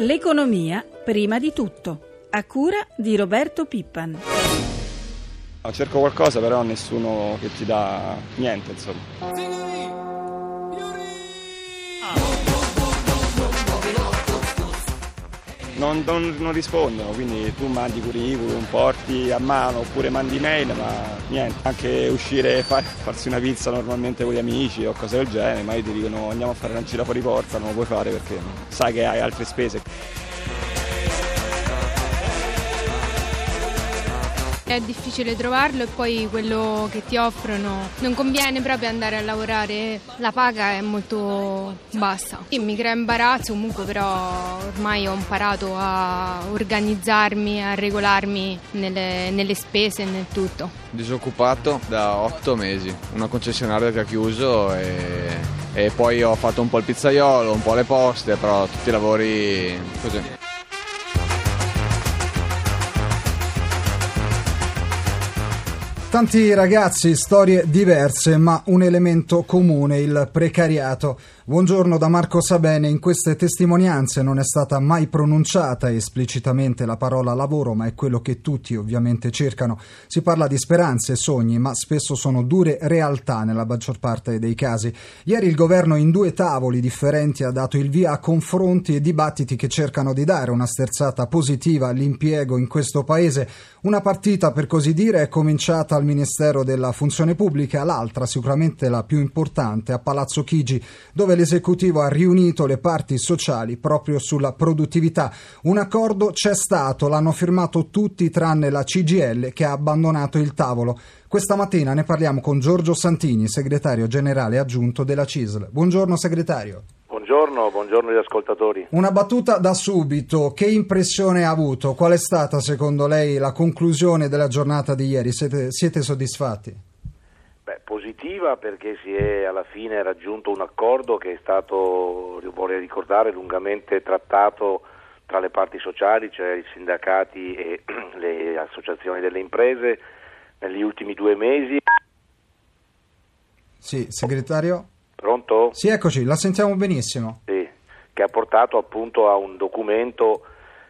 L'economia prima di tutto, a cura di Roberto Pippan. Cerco qualcosa però nessuno che ti dà niente insomma. Non, non- non rispondono, quindi tu mandi curriculum, porti a mano oppure mandi mail, ma niente. Anche uscire e fare- farsi una pizza normalmente con gli amici o cose del genere, ma io ti dicono andiamo a fare una gira fuori porta, non lo puoi fare perché sai che hai altre spese. È difficile trovarlo e poi quello che ti offrono non conviene proprio andare a lavorare, la paga è molto bassa. Sì, mi crea imbarazzo comunque però ormai ho imparato a organizzarmi, a regolarmi nelle, nelle spese e nel tutto. Disoccupato da otto mesi, una concessionaria che ha chiuso e, e poi ho fatto un po' il pizzaiolo, un po' le poste, però tutti i lavori così. Tanti ragazzi, storie diverse, ma un elemento comune, il precariato. Buongiorno da Marco Sabene. In queste testimonianze non è stata mai pronunciata esplicitamente la parola lavoro, ma è quello che tutti ovviamente cercano. Si parla di speranze e sogni, ma spesso sono dure realtà nella maggior parte dei casi. Ieri il governo in due tavoli differenti ha dato il via a confronti e dibattiti che cercano di dare una sterzata positiva all'impiego in questo paese. Una partita, per così dire, è cominciata al Ministero della Funzione Pubblica, l'altra, sicuramente la più importante, a Palazzo Chigi, dove l'esecutivo ha riunito le parti sociali proprio sulla produttività. Un accordo c'è stato, l'hanno firmato tutti tranne la CGL che ha abbandonato il tavolo. Questa mattina ne parliamo con Giorgio Santini, segretario generale aggiunto della CISL. Buongiorno segretario. Buongiorno, buongiorno agli ascoltatori. Una battuta da subito, che impressione ha avuto? Qual è stata secondo lei la conclusione della giornata di ieri? Siete, siete soddisfatti? Beh, positiva perché si è alla fine raggiunto un accordo che è stato, vorrei ricordare, lungamente trattato tra le parti sociali, cioè i sindacati e le associazioni delle imprese, negli ultimi due mesi. Sì, segretario? Pronto? Sì, eccoci, la sentiamo benissimo. Sì, che ha portato appunto a un documento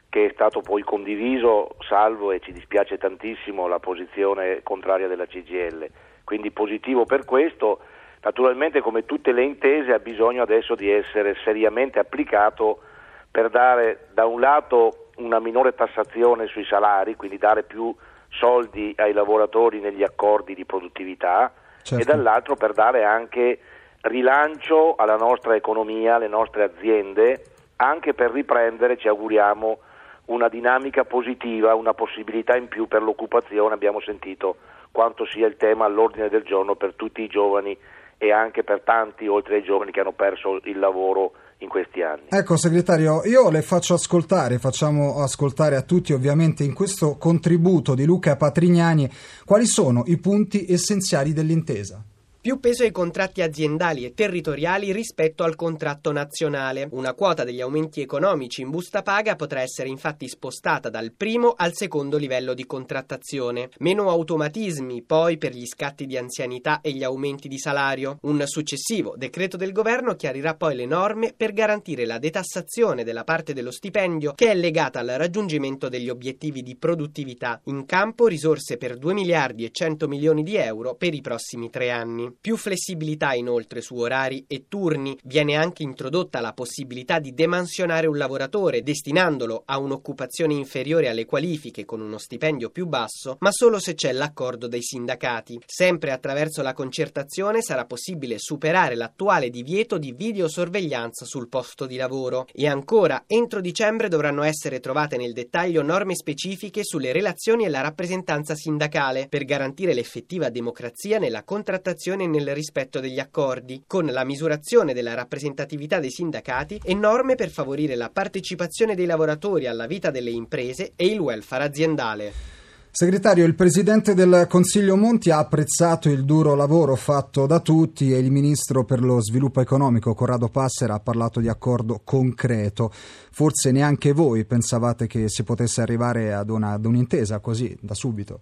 che è stato poi condiviso, salvo e ci dispiace tantissimo la posizione contraria della CGL. Quindi positivo per questo. Naturalmente come tutte le intese ha bisogno adesso di essere seriamente applicato per dare da un lato una minore tassazione sui salari, quindi dare più soldi ai lavoratori negli accordi di produttività Certo. e dall'altro per dare anche rilancio alla nostra economia, alle nostre aziende, anche per riprendere, ci auguriamo, una dinamica positiva, una possibilità in più per l'occupazione. Abbiamo sentito quanto sia il tema all'ordine del giorno per tutti i giovani e anche per tanti, oltre ai giovani, che hanno perso il lavoro in questi anni. Ecco, segretario, io le faccio ascoltare, facciamo ascoltare a tutti ovviamente in questo contributo di Luca Patrignani quali sono i punti essenziali dell'intesa. Più peso ai contratti aziendali e territoriali rispetto al contratto nazionale. Una quota degli aumenti economici in busta paga potrà essere infatti spostata dal primo al secondo livello di contrattazione. Meno automatismi poi per gli scatti di anzianità e gli aumenti di salario. Un successivo decreto del governo chiarirà poi le norme per garantire la detassazione della parte dello stipendio che è legata al raggiungimento degli obiettivi di produttività. In campo risorse per 2 miliardi e 100 milioni di euro per i prossimi tre anni. Più flessibilità inoltre su orari e turni. Viene anche introdotta la possibilità di demansionare un lavoratore destinandolo a un'occupazione inferiore alle qualifiche con uno stipendio più basso, ma solo se c'è l'accordo dei sindacati. Sempre attraverso la concertazione sarà possibile superare l'attuale divieto di videosorveglianza sul posto di lavoro. E ancora, entro dicembre dovranno essere trovate nel dettaglio norme specifiche sulle relazioni e la rappresentanza sindacale per garantire l'effettiva democrazia nella contrattazione e nel rispetto degli accordi, con la misurazione della rappresentatività dei sindacati e norme per favorire la partecipazione dei lavoratori alla vita delle imprese e il welfare aziendale. Segretario, il Presidente del Consiglio Monti ha apprezzato il duro lavoro fatto da tutti e il Ministro per lo Sviluppo Economico Corrado Passera ha parlato di accordo concreto. Forse neanche voi pensavate che si potesse arrivare ad, una, ad un'intesa così, da subito.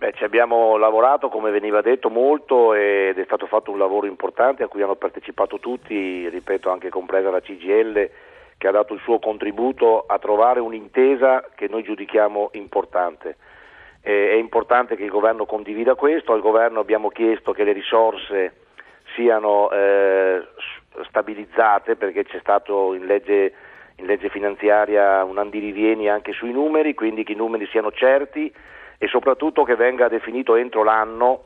Beh, ci abbiamo lavorato, come veniva detto, molto ed è stato fatto un lavoro importante a cui hanno partecipato tutti, ripeto, anche compresa la CGL, che ha dato il suo contributo a trovare un'intesa che noi giudichiamo importante. Eh, è importante che il governo condivida questo, al governo abbiamo chiesto che le risorse siano eh, stabilizzate perché c'è stato in legge, in legge finanziaria un andirivieni anche sui numeri, quindi che i numeri siano certi e soprattutto che venga definito entro l'anno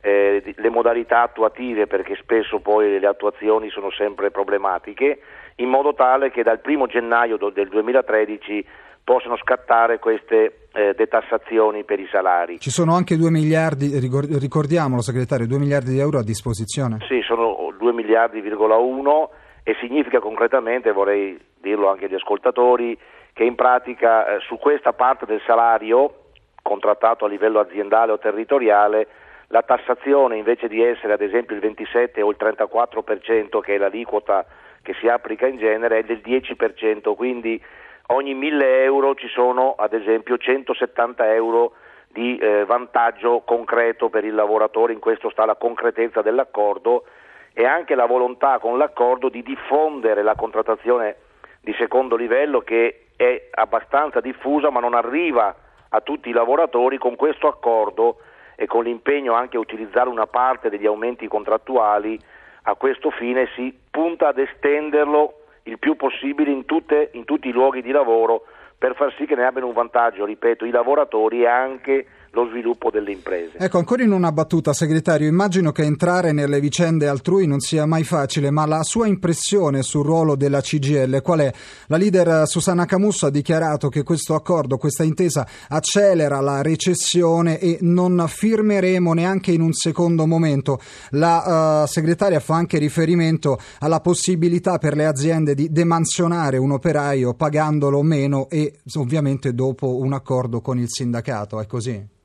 eh, le modalità attuative perché spesso poi le attuazioni sono sempre problematiche in modo tale che dal 1 gennaio del 2013 possano scattare queste eh, detassazioni per i salari. Ci sono anche 2 miliardi, ricordiamolo segretario, 2 miliardi di euro a disposizione? Sì, sono 2 miliardi,1 e significa concretamente, vorrei dirlo anche agli ascoltatori, che in pratica eh, su questa parte del salario contrattato a livello aziendale o territoriale la tassazione invece di essere ad esempio il 27 o il 34% che è l'aliquota che si applica in genere è del 10%, quindi ogni 1000 euro ci sono ad esempio 170 euro di eh, vantaggio concreto per il lavoratore, in questo sta la concretezza dell'accordo e anche la volontà con l'accordo di diffondere la contrattazione di secondo livello che è abbastanza diffusa ma non arriva a tutti i lavoratori con questo accordo e con l'impegno anche a utilizzare una parte degli aumenti contrattuali a questo fine si punta ad estenderlo il più possibile in, tutte, in tutti i luoghi di lavoro per far sì che ne abbiano un vantaggio, ripeto, i lavoratori e anche lo sviluppo delle imprese. Ecco, ancora in una battuta, segretario, immagino che entrare nelle vicende altrui non sia mai facile, ma la sua impressione sul ruolo della CGL qual è? La leader Susanna Camusso ha dichiarato che questo accordo, questa intesa accelera la recessione e non firmeremo neanche in un secondo momento. La uh, segretaria fa anche riferimento alla possibilità per le aziende di demansionare un operaio pagandolo meno e ovviamente dopo un accordo con il sindacato, è così?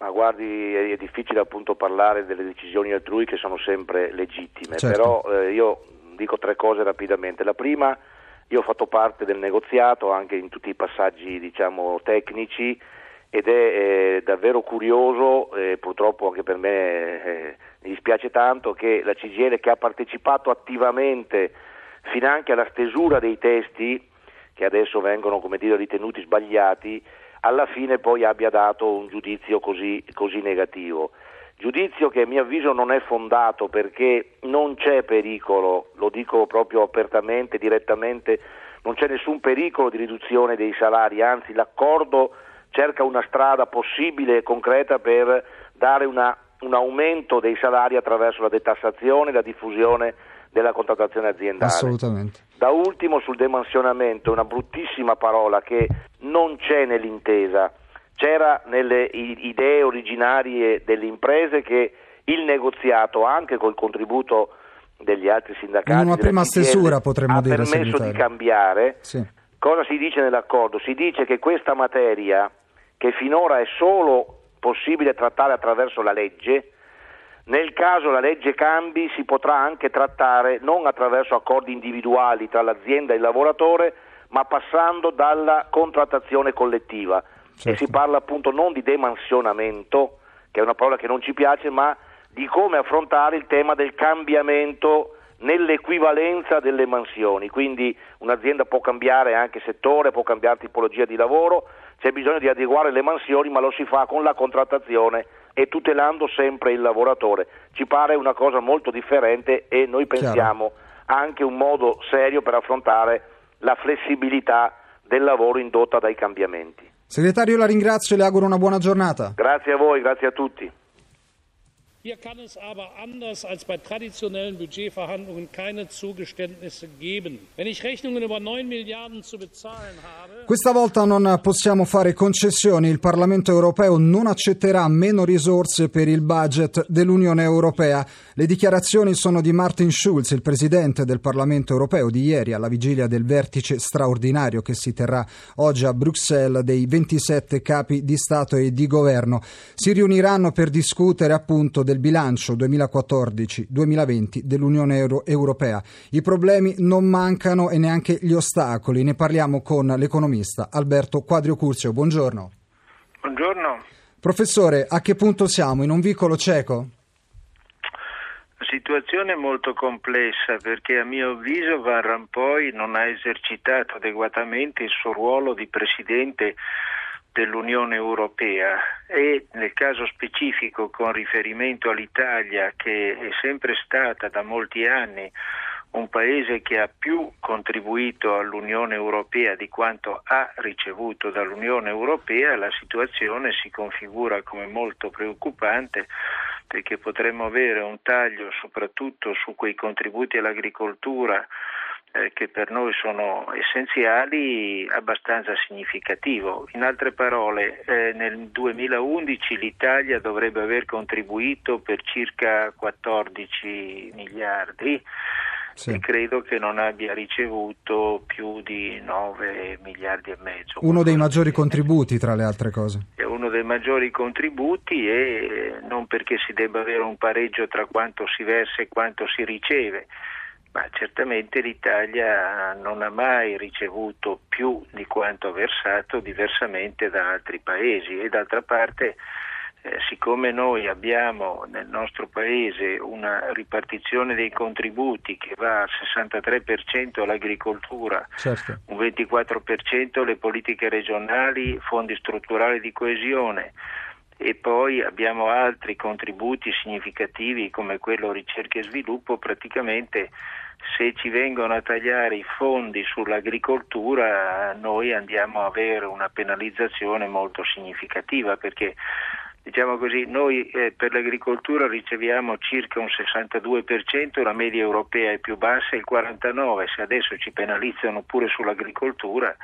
Ma guardi, è difficile appunto parlare delle decisioni altrui che sono sempre legittime, certo. però eh, io dico tre cose rapidamente. La prima, io ho fatto parte del negoziato anche in tutti i passaggi diciamo, tecnici ed è eh, davvero curioso, eh, purtroppo anche per me eh, mi dispiace tanto, che la CGL che ha partecipato attivamente fino anche alla stesura dei testi, che adesso vengono come dire, ritenuti sbagliati, alla fine poi abbia dato un giudizio così, così negativo. Giudizio che a mio avviso non è fondato perché non c'è pericolo, lo dico proprio apertamente, direttamente, non c'è nessun pericolo di riduzione dei salari, anzi l'accordo cerca una strada possibile e concreta per dare una, un aumento dei salari attraverso la detassazione e la diffusione della contrattazione aziendale. Assolutamente. Da ultimo sul demansionamento, una bruttissima parola che non c'è nell'intesa, c'era nelle idee originarie delle imprese che il negoziato, anche col contributo degli altri sindacati, in una prima stesura potremmo ha dire, permesso segretario. di cambiare. Sì. Cosa si dice nell'accordo? Si dice che questa materia, che finora è solo possibile trattare attraverso la legge, nel caso la legge cambi si potrà anche trattare non attraverso accordi individuali tra l'azienda e il lavoratore, ma passando dalla contrattazione collettiva. Certo. E si parla appunto non di demansionamento, che è una parola che non ci piace, ma di come affrontare il tema del cambiamento nell'equivalenza delle mansioni. Quindi un'azienda può cambiare anche settore, può cambiare tipologia di lavoro, c'è bisogno di adeguare le mansioni, ma lo si fa con la contrattazione e tutelando sempre il lavoratore. Ci pare una cosa molto differente e noi pensiamo Chiaro. anche un modo serio per affrontare la flessibilità del lavoro indotta dai cambiamenti. Segretario, la ringrazio e le auguro una buona giornata. Grazie a voi, grazie a tutti. Hier kann es aber anders als bei traditionellen Budgetverhandlungen keine Zugeständnisse geben. Wenn ich Rechnungen über 9 Milliarden zu bezahlen habe. Questa volta non possiamo fare concessioni. Il Parlamento europeo non accetterà meno risorse per il budget dell'Unione europea. Le dichiarazioni sono di Martin Schulz, il presidente del Parlamento europeo, di ieri alla vigilia del vertice straordinario che si terrà oggi a Bruxelles dei 27 capi di Stato e di governo. Si riuniranno per discutere appunto del bilancio 2014-2020 dell'Unione Euro- Europea. I problemi non mancano e neanche gli ostacoli. Ne parliamo con l'economista Alberto Quadrio Curzio. Buongiorno. Buongiorno. Professore, a che punto siamo? In un vicolo cieco? situazione è molto complessa perché a mio avviso Van Rompuy non ha esercitato adeguatamente il suo ruolo di Presidente dell'Unione Europea e nel caso specifico con riferimento all'Italia che è sempre stata da molti anni un paese che ha più contribuito all'Unione Europea di quanto ha ricevuto dall'Unione Europea, la situazione si configura come molto preoccupante perché potremmo avere un taglio soprattutto su quei contributi all'agricoltura eh, che per noi sono essenziali abbastanza significativo. In altre parole, eh, nel 2011 l'Italia dovrebbe aver contribuito per circa 14 miliardi sì. e credo che non abbia ricevuto più di 9 miliardi e mezzo. Uno dei maggiori contributi tra le altre cose. È uno dei maggiori contributi e non perché si debba avere un pareggio tra quanto si versa e quanto si riceve ma certamente l'Italia non ha mai ricevuto più di quanto ha versato diversamente da altri paesi e d'altra parte eh, siccome noi abbiamo nel nostro paese una ripartizione dei contributi che va al 63% all'agricoltura, certo. un 24% alle politiche regionali, fondi strutturali di coesione, e poi abbiamo altri contributi significativi come quello ricerca e sviluppo, praticamente se ci vengono a tagliare i fondi sull'agricoltura noi andiamo a avere una penalizzazione molto significativa perché diciamo così, noi eh, per l'agricoltura riceviamo circa un 62%, la media europea è più bassa, il 49%, se adesso ci penalizzano pure sull'agricoltura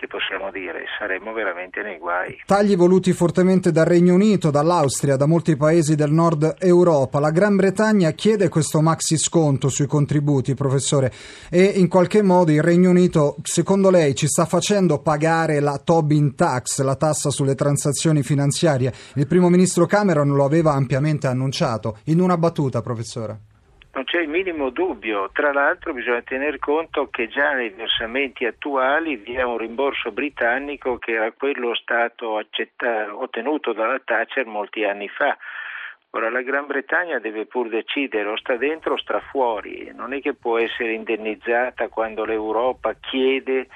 che possiamo dire, saremmo veramente nei guai. Tagli voluti fortemente dal Regno Unito, dall'Austria, da molti paesi del nord Europa. La Gran Bretagna chiede questo maxi sconto sui contributi, professore, e in qualche modo il Regno Unito, secondo lei, ci sta facendo pagare la Tobin Tax, la tassa sulle transazioni finanziarie? Il primo ministro Cameron lo aveva ampiamente annunciato. In una battuta, professore. Non c'è il minimo dubbio, tra l'altro bisogna tener conto che già nei versamenti attuali vi è un rimborso britannico che era quello stato accetta- ottenuto dalla Thatcher molti anni fa. Ora la Gran Bretagna deve pur decidere o sta dentro o sta fuori, non è che può essere indennizzata quando l'Europa chiede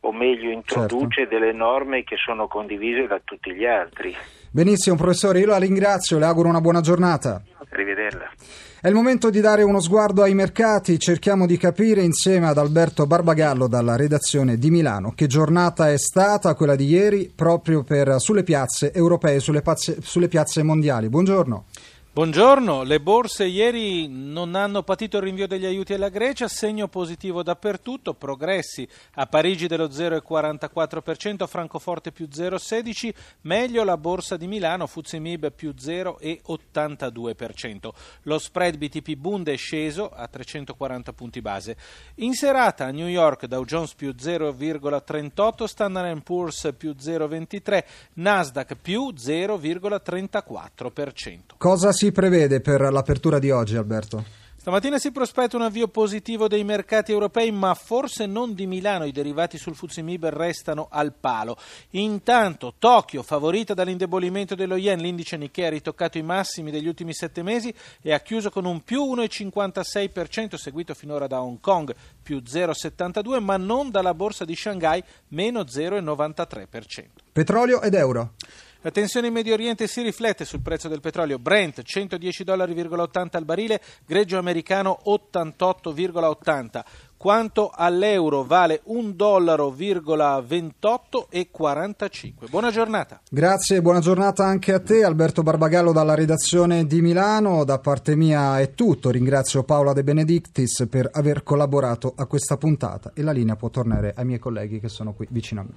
o meglio introduce certo. delle norme che sono condivise da tutti gli altri. Benissimo professore, io la ringrazio, le auguro una buona giornata. Arrivederla. È il momento di dare uno sguardo ai mercati, cerchiamo di capire insieme ad Alberto Barbagallo dalla redazione di Milano che giornata è stata quella di ieri proprio per, sulle piazze europee, sulle, pazze, sulle piazze mondiali. Buongiorno. Buongiorno, le borse ieri non hanno patito il rinvio degli aiuti alla Grecia, segno positivo dappertutto, progressi a Parigi dello 0,44%, a Francoforte più 0,16%, meglio la borsa di Milano, Fuzimib più 0,82%. Lo spread BTP Bund è sceso a 340 punti base. In serata a New York Dow Jones più 0,38%, Standard Poor's più 0,23%, Nasdaq più 0,34%. Cosa si si prevede per l'apertura di oggi, Alberto? Stamattina si prospetta un avvio positivo dei mercati europei, ma forse non di Milano. I derivati sul Fuzimib restano al palo. Intanto Tokyo, favorita dall'indebolimento dello yen, l'indice Nikkei ha ritoccato i massimi degli ultimi sette mesi e ha chiuso con un più 1,56%, seguito finora da Hong Kong, più 0,72%, ma non dalla borsa di Shanghai, meno 0,93%. Petrolio ed euro. La tensione in Medio Oriente si riflette sul prezzo del petrolio. Brent 110,80 dollari al barile, greggio americano 88,80. Quanto all'euro vale 1,28 dollaro e 45. Buona giornata. Grazie, buona giornata anche a te Alberto Barbagallo dalla redazione di Milano. Da parte mia è tutto. Ringrazio Paola De Benedictis per aver collaborato a questa puntata e la linea può tornare ai miei colleghi che sono qui vicino a me.